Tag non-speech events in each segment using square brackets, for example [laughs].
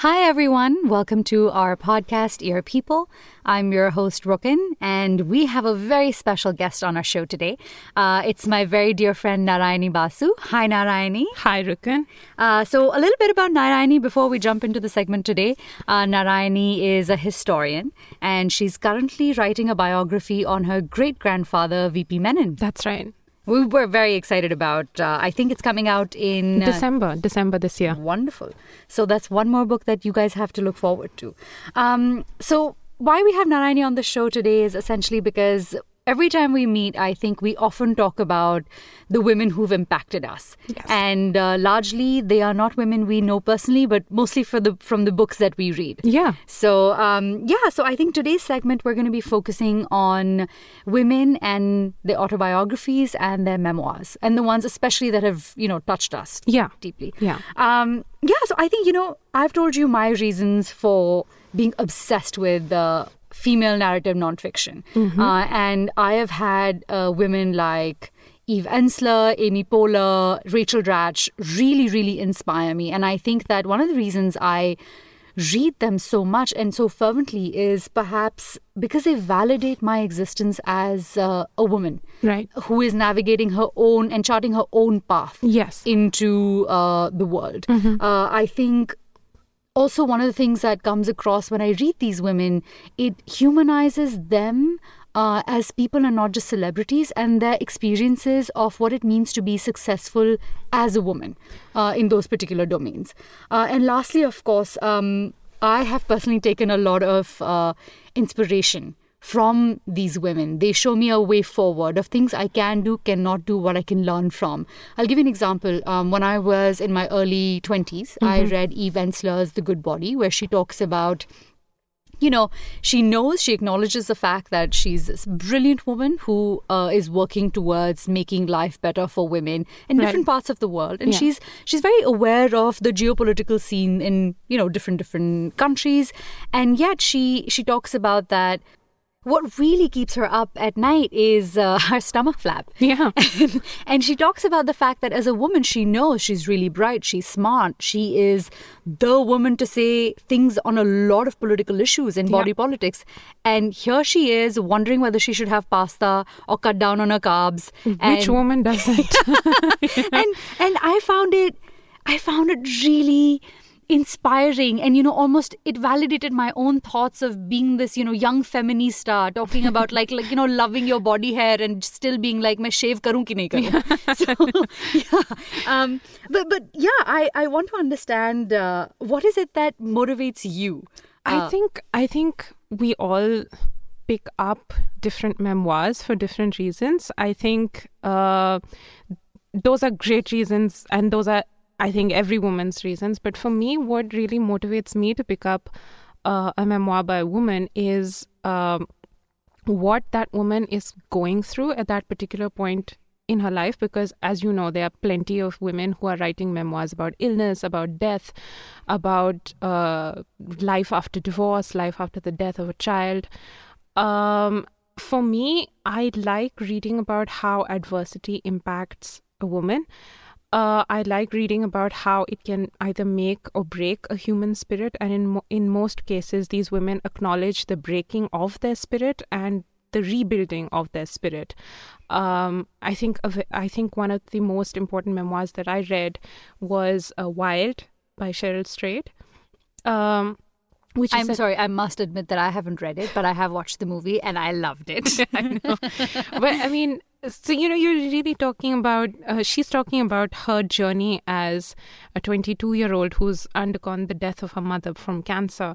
Hi, everyone. Welcome to our podcast, Ear People. I'm your host, Rukun, and we have a very special guest on our show today. Uh, it's my very dear friend, Narayani Basu. Hi, Narayani. Hi, Rukun. Uh, so, a little bit about Narayani before we jump into the segment today. Uh, Narayani is a historian, and she's currently writing a biography on her great grandfather, VP Menon. That's right we were very excited about. Uh, I think it's coming out in uh, December, December this year. Wonderful. So that's one more book that you guys have to look forward to. Um, so why we have Narayani on the show today is essentially because every time we meet, I think we often talk about the women who've impacted us, yes. and uh, largely they are not women we know personally, but mostly for the from the books that we read. Yeah. So um, yeah, so I think today's segment we're going to be focusing on women and their autobiographies and their memoirs, and the ones especially that have you know touched us. Yeah. Deeply. Yeah. Um, yeah. So I think you know I've told you my reasons for being obsessed with uh, female narrative nonfiction. Mm-hmm. Uh, and I have had uh, women like Eve Ensler, Amy Poehler, Rachel Dratch really, really inspire me. And I think that one of the reasons I read them so much and so fervently is perhaps because they validate my existence as uh, a woman right who is navigating her own and charting her own path yes into uh, the world mm-hmm. uh, i think also one of the things that comes across when I read these women, it humanizes them uh, as people and not just celebrities and their experiences of what it means to be successful as a woman uh, in those particular domains. Uh, and lastly, of course, um, I have personally taken a lot of uh, inspiration from these women. They show me a way forward of things I can do, cannot do, what I can learn from. I'll give you an example. Um, when I was in my early 20s, mm-hmm. I read Eve Ensler's The Good Body, where she talks about you know, she knows, she acknowledges the fact that she's this brilliant woman who uh, is working towards making life better for women in right. different parts of the world, and yeah. she's she's very aware of the geopolitical scene in you know different different countries, and yet she she talks about that what really keeps her up at night is uh, [laughs] her stomach flap. Yeah. [laughs] And, and, she talks about the fact that as a woman, she knows she's really bright, she's smart, she is the woman to say things on a lot of political issues in body yeah. politics. And here she is wondering whether she should have pasta or cut down on her carbs. Which and, woman doesn't? [laughs] and and I found it I found it really inspiring and you know almost it validated my own thoughts of being this you know young feminista talking about like like you know loving your body hair and still being like my shave karun ki nahi karun so yeah. Um but but yeah i i want to understand uh, what is it that motivates you? Uh, i think i think we all pick up different memoirs for different reasons. I think uh those are great reasons and those are I think every woman's reasons. But for me, what really motivates me to pick up uh, a memoir by a woman is um, what that woman is going through at that particular point in her life. Because, as you know, there are plenty of women who are writing memoirs about illness, about death, about uh, life after divorce, life after the death of a child. Um, for me, I like reading about how adversity impacts a woman uh, I like reading about how it can either make or break a human spirit, and in mo- in most cases, these women acknowledge the breaking of their spirit and the rebuilding of their spirit. Um, I think of, I think one of the most important memoirs that I read was uh, Wild by Cheryl Strayed. Um, which I'm a- sorry, I must admit that I haven't read it, but I have watched the movie and I loved it. [laughs] I know. but I mean, so you know you're really talking about uh, she's talking about her journey as a 22 year old who's undergone the death of her mother from cancer.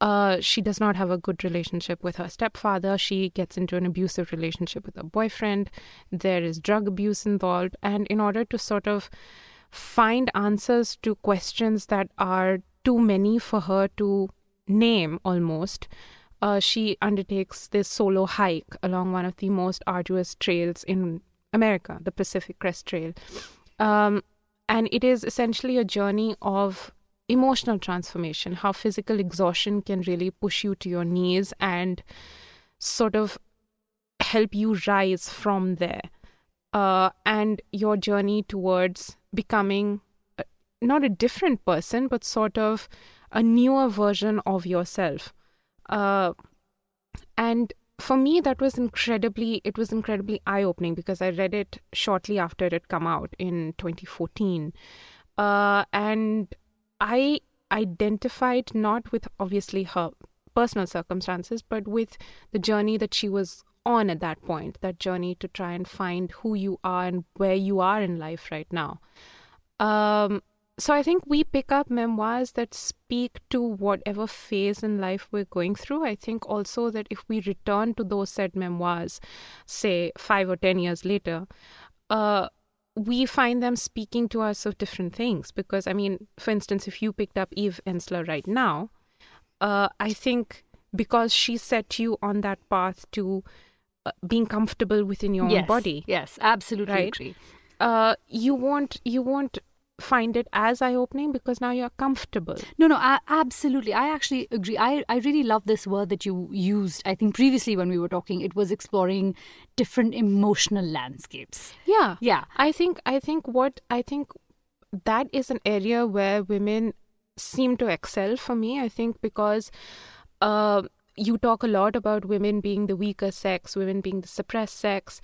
Uh, she does not have a good relationship with her stepfather. She gets into an abusive relationship with her boyfriend. There is drug abuse involved. And in order to sort of find answers to questions that are too many for her to name almost uh, she undertakes this solo hike along one of the most arduous trails in America, the Pacific Crest Trail. Um, and it is essentially a journey of emotional transformation, how physical exhaustion can really push you to your knees and sort of help you rise from there. Uh, and your journey towards becoming a, not a different person, but sort of a newer version of yourself. Uh, and for me that was incredibly it was incredibly eye opening because I read it shortly after it come out in 2014. Uh, and I identified not with obviously her personal circumstances, but with the journey that she was on at that point, that journey to try and find who you are and where you are in life right now. Um, so I think we pick up memoirs that speak to whatever phase in life we're going through. I think also that if we return to those said memoirs, say five or ten years later, uh, we find them speaking to us of different things. Because I mean, for instance, if you picked up Eve Ensler right now, uh, I think because she set you on that path to uh, being comfortable within your yes, own body. Yes, absolutely right? agree. Uh, you won't you won't find it as eye opening because now you're comfortable. No, no, I, absolutely. I actually agree. I, I really love this word that you used. I think previously when we were talking, it was exploring different emotional landscapes. Yeah, Yeah. I think I think what I think that is an area where women seem to excel for me. I think because uh, you talk a lot about women being the weaker sex, women being the suppressed sex.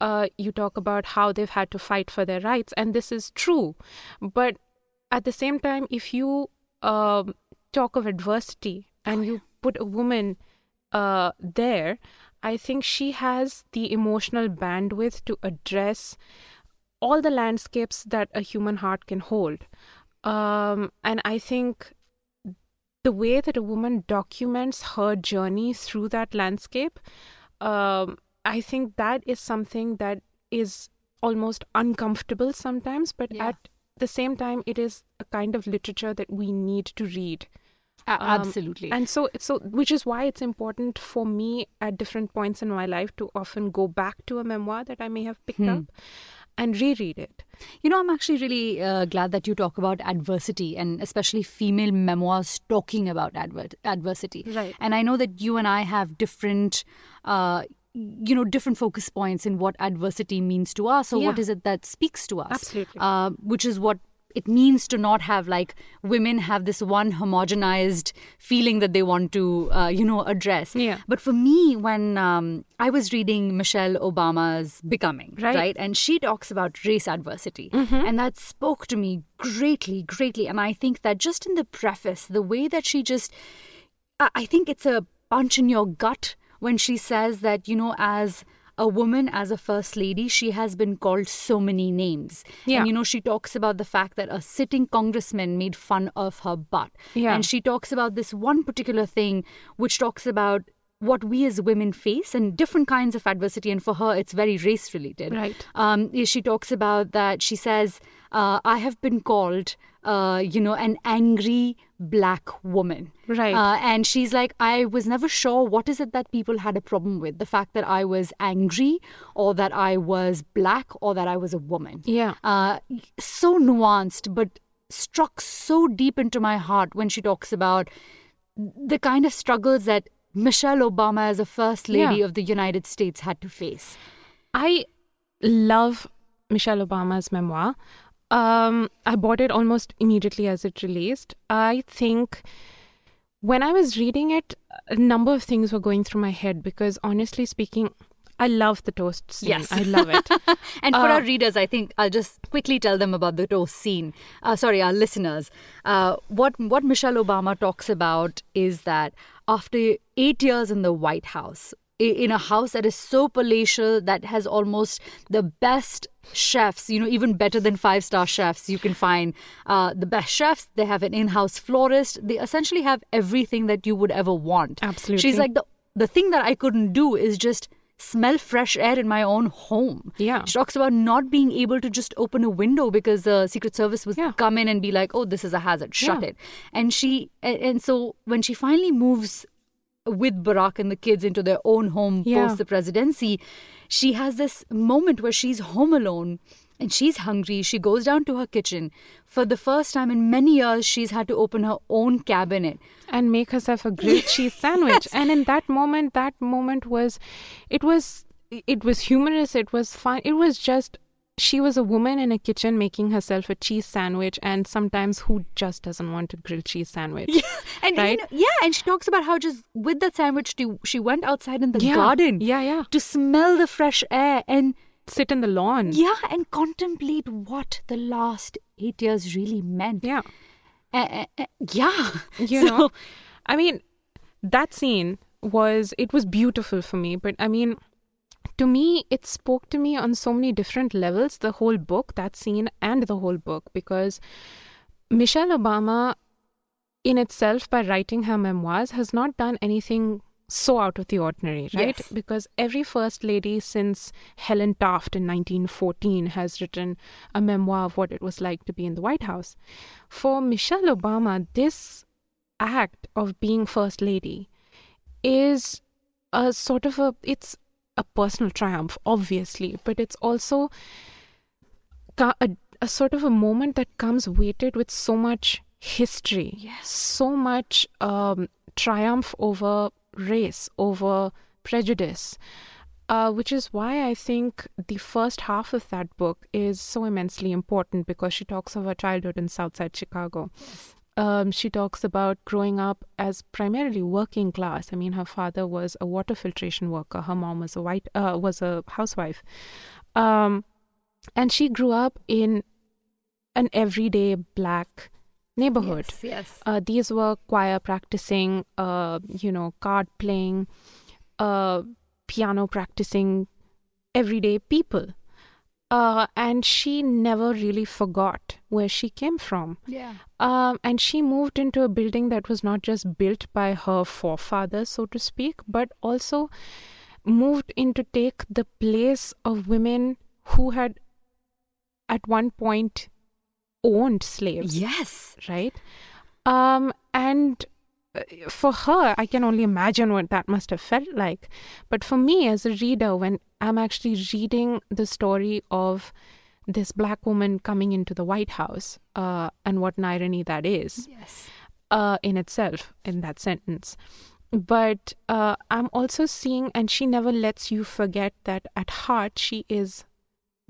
Uh, you talk about how they've had to fight for their rights, and this is true. But at the same time, if you um, talk of adversity and you put a woman uh, there, I think she has the emotional bandwidth to address all the landscapes that a human heart can hold. Um, and I think the way that a woman documents her journey through that landscape, um, I think that is something that is almost uncomfortable sometimes, but Yeah. at the same time, it is a kind of literature that we need to read. Um, absolutely. And so, so which is why it's important for me at different points in my life to often go back to a memoir that I may have picked Hmm. up and reread it. You know, I'm actually really uh, glad that you talk about adversity and especially female memoirs talking about adver- adversity. Right. And I know that you and I have different, uh, you know, different focus points in what adversity means to us or what Yeah. is it that speaks to us. Absolutely. Uh, which is what it means to not have like women have this one homogenized feeling that they want to, uh, you know, address. Yeah. But for me, when um, I was reading Michelle Obama's Becoming, Right. right? And she talks about race adversity. And that spoke to me greatly, greatly. And I think that just in the preface, the way that she just, I I think it's a punch in your gut when she says that, you know, as a woman, as a first lady, she has been called so many names. Yeah. And, you know, she talks about the fact that a sitting congressman made fun of her butt. Yeah. And she talks about this one particular thing, which talks about what we as women face and different kinds of adversity. And for her, it's very race related. Right. Um, she talks about that. She says, uh, I have been called, uh, you know, an angry black woman. Right. Uh, and she's like, I was never sure what is it that people had a problem with the fact that I was angry or that I was black or that I was a woman. Yeah. Uh, so nuanced, but struck so deep into my heart when she talks about the kind of struggles that Michelle Obama, as a first lady Yeah. of the United States, had to face. I love Michelle Obama's memoir. Um, I bought it almost immediately as it released. I think when I was reading it, a number of things were going through my head because, honestly speaking, I love the toast scene. Yes. I love it. [laughs] And for Uh, our readers, I think I'll just quickly tell them about the toast scene. Uh, sorry, our listeners. Uh, what what Michelle Obama talks about is that after eight years in the White House, in a house that is so palatial that has almost the best chefs, you know, even better than five star chefs, you can find uh, the best chefs. They have an in house florist. They essentially have everything that you would ever want. Absolutely. She's like the the thing that I couldn't do is just smell fresh air in my own home. Yeah. She talks about not being able to just open a window because the Secret Service would Yeah. come in and be like, "Oh, this is a hazard. Shut Yeah. it." And she and so when she finally moves with Barack and the kids into their own home Yeah. post the presidency, she has this moment where she's home alone and she's hungry. She goes down to her kitchen. For the first time in many years, she's had to open her own cabinet. and make herself a grilled [laughs] cheese sandwich. And in that moment, that moment was, it was, it was humorous. It was fun. It was just she was a woman in a kitchen making herself a cheese sandwich, and sometimes who just doesn't want a grilled cheese sandwich? Yeah, [laughs] and you Right? know, yeah, and she talks about how just with that sandwich, she, she went outside in the Yeah. garden Yeah, yeah. to smell the fresh air and Sit in the lawn. yeah, and contemplate what the last eight years really meant. Yeah. Uh, uh, yeah, You So- know, I mean, that scene was it was beautiful for me, but I mean, to me, it spoke to me on so many different levels. The whole book, that scene, and the whole book, because Michelle Obama, in itself, by writing her memoirs, has not done anything so out of the ordinary, right? Yes. Because every first lady since Helen Taft in 1914 has written a memoir of what it was like to be in the White House. For Michelle Obama, this act of being first lady is a sort of a it's a personal triumph obviously but it's also a, a sort of a moment that comes weighted with so much history Yes. so much um, triumph over race over prejudice uh, which is why I think the first half of that book is so immensely important because she talks of her childhood in Southside Chicago. Um, she talks about growing up as primarily working class. I mean, her father was a water filtration worker. Her mom was a white uh, was a housewife, um, and she grew up in an everyday black neighborhood. Yes, yes. Uh, these were choir practicing, uh, you know, card playing, uh, piano practicing, everyday people. Uh, and she never really forgot where she came from. Yeah. Um, and she moved into a building that was not just built by her forefathers, so to speak, but also moved in to take the place of women who had at one point owned slaves Yes. right? Um, and uh, for her, I can only imagine what that must have felt like. But for me, as a reader, when I'm actually reading the story of this black woman coming into the White House, uh, and what an irony that is Yes. uh, in itself, in that sentence. But uh, I'm also seeing, and she never lets you forget that at heart, she is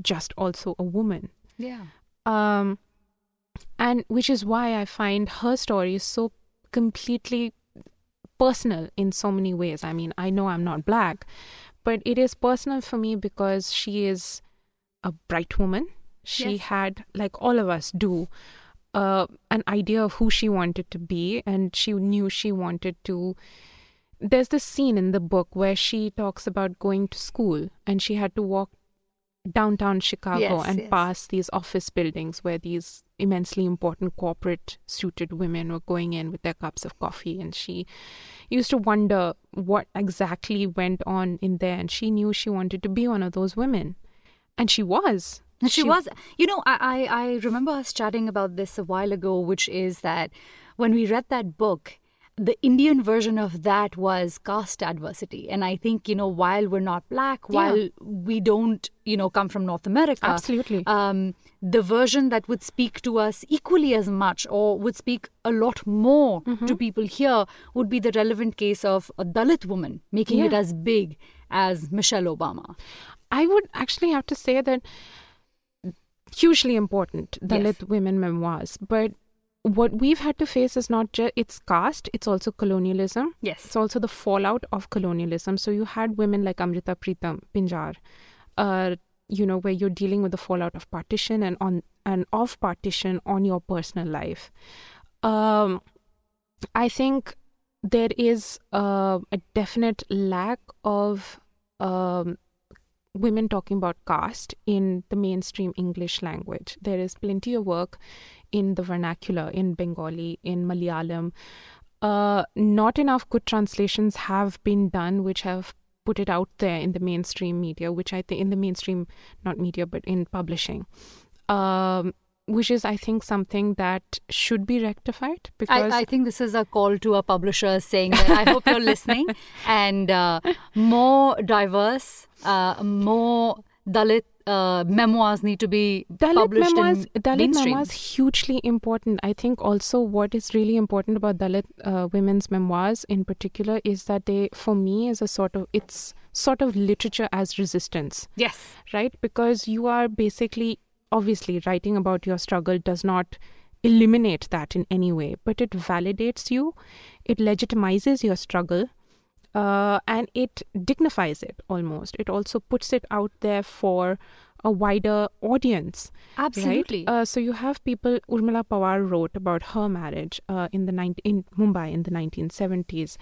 just also a woman Yeah. um, and which is why I find her story is so completely personal in so many ways. I mean, I know I'm not black, but it is personal for me because she is a bright woman. She Yes. had, like all of us do, uh, an idea of who she wanted to be, and she knew she wanted to. There's this scene in the book where she talks about going to school and she had to walk downtown Chicago Yes, and yes. pass these office buildings where these immensely important corporate suited women were going in with their cups of coffee. And she used to wonder what exactly went on in there. And she knew she wanted to be one of those women. And she was. And she, was, you know, I, I, I remember us chatting about this a while ago, which is that when we read that book, the Indian version of that was caste adversity. And I think, you know, while we're not black, Yeah. while we don't, you know, come from North America, Absolutely. um, the version that would speak to us equally as much or would speak a lot more Mm-hmm. to people here would be the relevant case of a Dalit woman making it as big as Michelle Obama. I would actually have to say that hugely important Dalit Yes. women memoirs. But what we've had to face is not just it's caste, it's also colonialism. Yes. It's also the fallout of colonialism. So you had women like Amrita Pritam, Pinjar, uh, you know, where you're dealing with the fallout of partition and on and of partition on your personal life. Um, I think there is uh, a definite lack of um, women talking about caste in the mainstream English language. There is plenty of work in the vernacular, in Bengali, in Malayalam. Uh, not enough good translations have been done, which have put it out there in the mainstream media, which I think in the mainstream, not media, but in publishing. Um, which is, I think, something that should be rectified because I, I think this is a call to our publishers saying that I hope you're listening [laughs] and uh, more diverse, uh, more Dalit uh, memoirs need to be Dalit published memoirs, in Dalit mainstream. memoirs hugely important. I think also what is really important about Dalit uh, women's memoirs in particular is that they, for me, is a sort of it's sort of literature as resistance, Yes. right? Because you are basically, obviously, writing about your struggle does not eliminate that in any way, but it validates you, it legitimizes your struggle, uh, and it dignifies it almost. It also puts it out there for a wider audience. Absolutely. Right? Uh, so you have people. Urmila Pawar wrote about her marriage uh, in the 19, in Mumbai in the 1970s.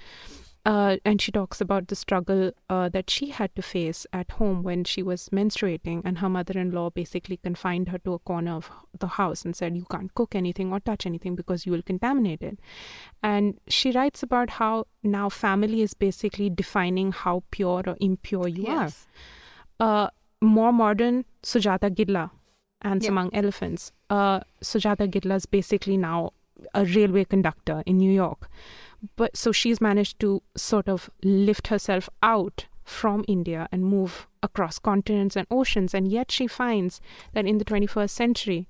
Uh, and she talks about the struggle uh, that she had to face at home when she was menstruating, and her mother-in-law basically confined her to a corner of the house and said, "You can't cook anything or touch anything because you will contaminate it." And she writes about how now family is basically defining how pure or impure you yes. are. Uh, more modern, Sujata Gidla, Ants Yeah. Among Elephants. Uh, Sujata Gidla is basically now a railway conductor in New York. But so she's managed to sort of lift herself out from India and move across continents and oceans. And yet she finds that in the 21st century,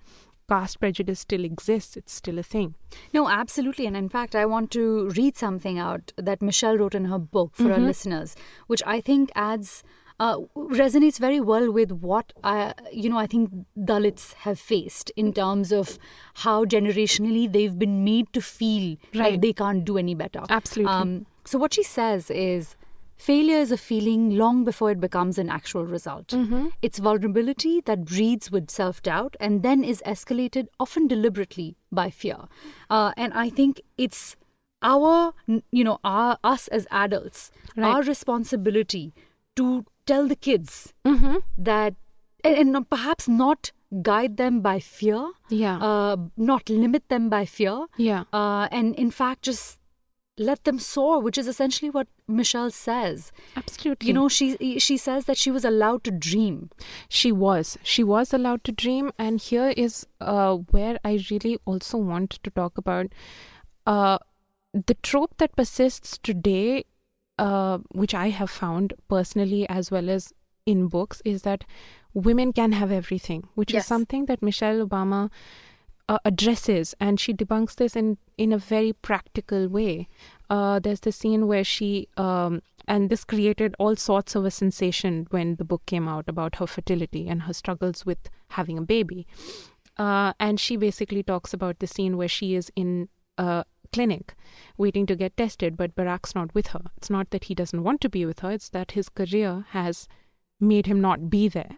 caste prejudice still exists. It's still a thing. No, absolutely. And in fact, I want to read something out that Michelle wrote in her book for our Mhm. listeners, which I think adds. Uh, resonates very well with what I, you know, I think Dalits have faced in terms of how generationally they've been made to feel like they can't do any better. Absolutely. Um, so what she says is, failure is a feeling long before it becomes an actual result. Mm-hmm. It's vulnerability that breeds with self doubt and then is escalated, often deliberately, by fear. Uh, and I think it's our, you know, our us as adults, Right. our responsibility to tell the kids Mm-hmm. that, and, and perhaps not guide them by fear, Yeah. uh, not limit them by fear, yeah. uh, and in fact just let them soar, which is essentially what Michelle says. Absolutely. You know, she she says that she was allowed to dream. She was. She was allowed to dream. And here is uh, where I really also want to talk about uh, the trope that persists today, uh, which I have found personally as well as in books, is that women can have everything, which Yes. is something that Michelle Obama uh, addresses, and she debunks this in in a very practical way. Uh, there's the scene where she um, and this created all sorts of a sensation when the book came out about her fertility and her struggles with having a baby. Uh, and she basically talks about the scene where she is in a clinic waiting to get tested, but Barack's not with her. It's not that he doesn't want to be with her, it's that his career has made him not be there.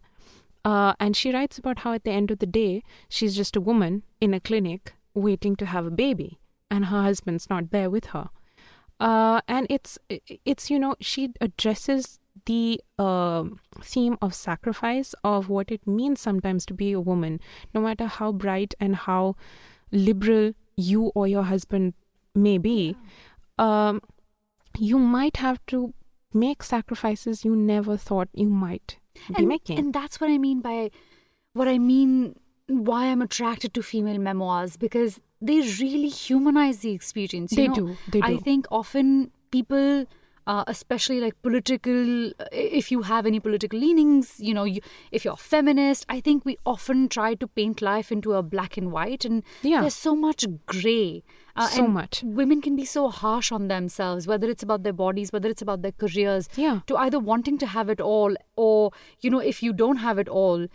Uh, and she writes about how at the end of the day, she's just a woman in a clinic waiting to have a baby, and her husband's not there with her. Uh, and it's it's you know she addresses the um theme of sacrifice of what it means sometimes to be a woman, no matter how bright and how liberal you or your husband may be. Um, you might have to make sacrifices you never thought you might be and, making. and that's what I mean by what I mean why I'm attracted to female memoirs because they really humanize the experience. you They know? do, they I think often people, uh, especially like political, if you have any political leanings, you know, you, if you're feminist, I think we often try to paint life into a black and white, and Yeah. there's so much gray. Uh, So much. Women can be so harsh on themselves, whether it's about their bodies, whether it's about their careers Yeah. to either wanting to have it all or you know if you don't have it all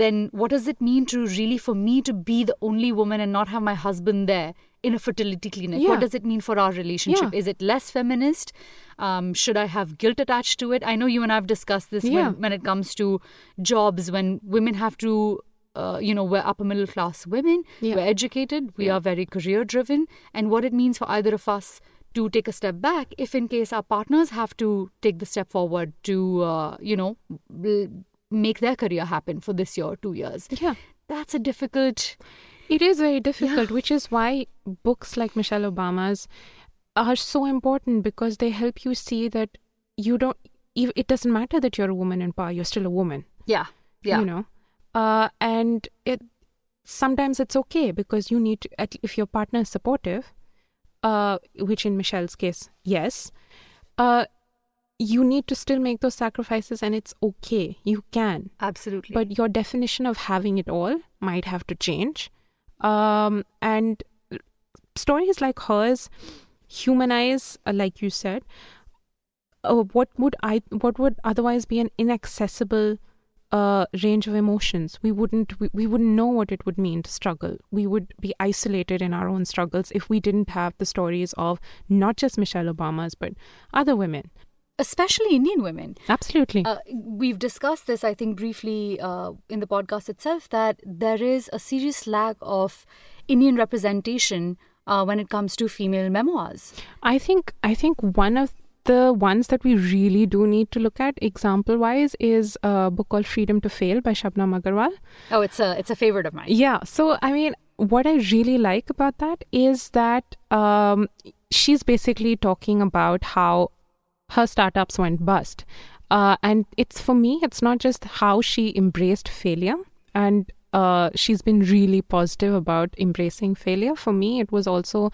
then what does it mean to really for me to be the only woman and not have my husband there in a fertility clinic. Yeah. what does it mean for our relationship? Yeah. is it less feminist? Um, should i have guilt attached to it? I know you and i've discussed this Yeah. when, when it comes to jobs when women have to uh, you know, we're upper middle class women, we're educated, we are very career driven, and what it means for either of us to take a step back if in case our partners have to take the step forward to uh, you know make their career happen for this year or two years. Yeah. that's a difficult It is very difficult, Yeah. which is why books like Michelle Obama's are so important because they help you see that you don't. It doesn't matter that you're a woman in power; you're still a woman. yeah yeah You know, uh, and it sometimes it's okay because you need to. At, if your partner is supportive, uh, which in Michelle's case, yes, uh, you need to still make those sacrifices and it's okay. You can. Absolutely. But your definition of having it all might have to change. Um, and stories like hers humanize, uh, like you said, uh, what would I what would otherwise be an inaccessible uh, range of emotions. We wouldn't we, we wouldn't know what it would mean to struggle. We would be isolated in our own struggles if we didn't have the stories of not just Michelle Obama's but other women especially Indian women. Absolutely. Uh, we've discussed this, I think, briefly uh, in the podcast itself, that there is a serious lack of Indian representation uh, when it comes to female memoirs. I think I think one of the ones that we really do need to look at, example wise, is a book called Freedom to Fail by Shabnam Agarwal. Oh, it's a it's a favorite of mine. Yeah. So I mean, what I really like about that is that um, she's basically talking about how her startups went bust. Uh, and it's for me, it's not just how she embraced failure and uh, she's been really positive about embracing failure. For me, it was also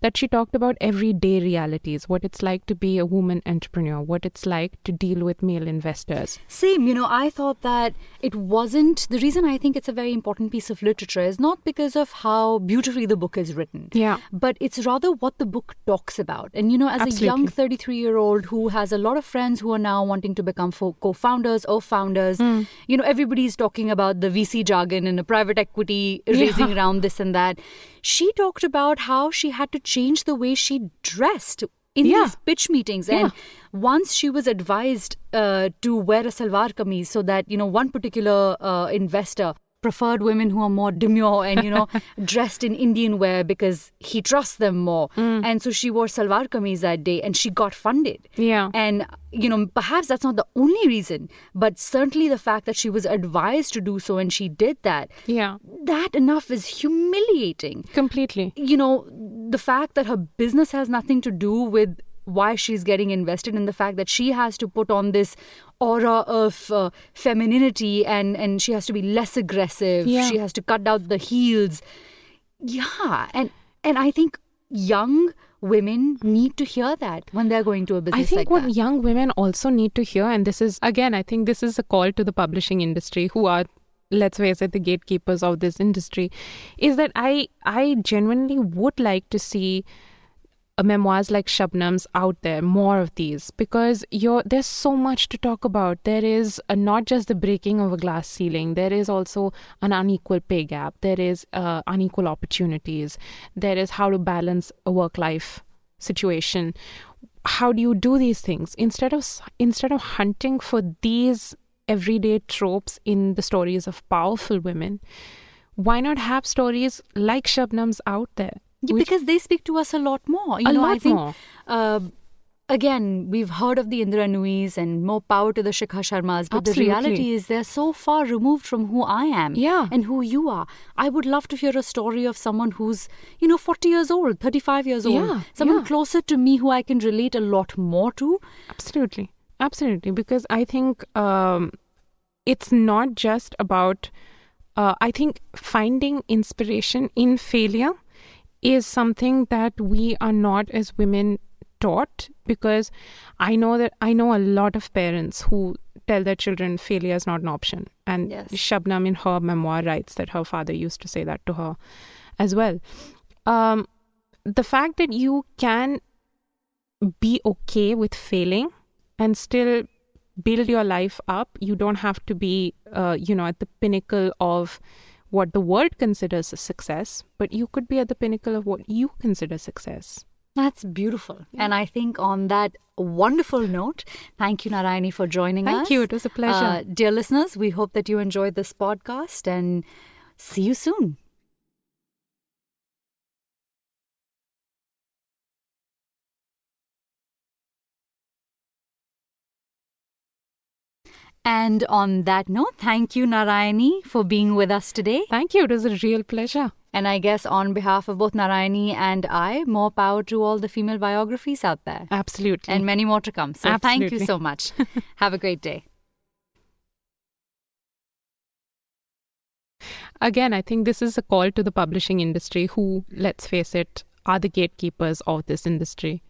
that she talked about everyday realities, what it's like to be a woman entrepreneur, what it's like to deal with male investors. Same, you know, I thought that it wasn't the reason I think it's a very important piece of literature is not because of how beautifully the book is written. Yeah. But it's rather what the book talks about. And, you know, as Absolutely. a young 33 year old who has a lot of friends who are now wanting to become co founders or founders, mm. you know, everybody's talking about the VC jargon in a private equity raising yeah. around this and that. She talked about how she had to change the way she dressed in yeah. these pitch meetings and once she was advised uh, to wear a salwar kameez so that you know one particular uh, investor preferred women who are more demure and you know [laughs] dressed in Indian wear because he trusts them more. Mm. And so she wore salwar kameez that day and she got funded. Yeah. And you know perhaps that's not the only reason, but certainly the fact that she was advised to do so and she did that. Yeah. That enough is humiliating. Completely. You know the fact that her business has nothing to do with why she's getting invested in the fact that she has to put on this aura of uh, femininity and and she has to be less aggressive yeah. she has to cut out the heels yeah and and i think young women need to hear that when they're going to a business I think like what that. young women also need to hear and this is again I think this is a call to the publishing industry who are let's face it the gatekeepers of this industry is that I I genuinely would like to see memoirs like Shabnam's out there, more of these, because there's so much to talk about. There is uh, not just the breaking of a glass ceiling, there is also an unequal pay gap, there is uh, unequal opportunities, there is how to balance a work life situation. How do you do these things instead of instead of hunting for these everyday tropes in the stories of powerful women? Why not have stories like Shabnam's out there? Yeah, because they speak to us a lot more. You a know, lot I think, more. Uh, again, we've heard of the Indra Nooyis and more power to the Shikha Sharmas, but Absolutely. the reality is they're so far removed from who I am yeah. and who you are. I would love to hear a story of someone who's, you know, 40 years old, 35 years old, yeah, someone yeah. closer to me who I can relate a lot more to. Absolutely. Absolutely. Because I think um, it's not just about, uh, I think finding inspiration in failure is something that we are not as women taught because I know that I know a lot of parents who tell their children failure is not an option. And yes. Shabnam in her memoir writes that her father used to say that to her as well. Um, the fact that you can be okay with failing and still build your life up, you don't have to be, uh, you know, at the pinnacle of what the world considers a success, but you could be at the pinnacle of what you consider success. That's beautiful. Yeah. And I think on that wonderful note, thank you, Narayani, for joining thank us. Thank you. It was a pleasure. Uh, dear listeners, we hope that you enjoyed this podcast and see you soon. And on that note, thank you, Narayani, for being with us today. Thank you. It was a real pleasure. And I guess on behalf of both Narayani and I, more power to all the female biographies out there. Absolutely. And many more to come. So Absolutely. thank you so much. [laughs] Have a great day. Again, I think this is a call to the publishing industry who, let's face it, are the gatekeepers of this industry.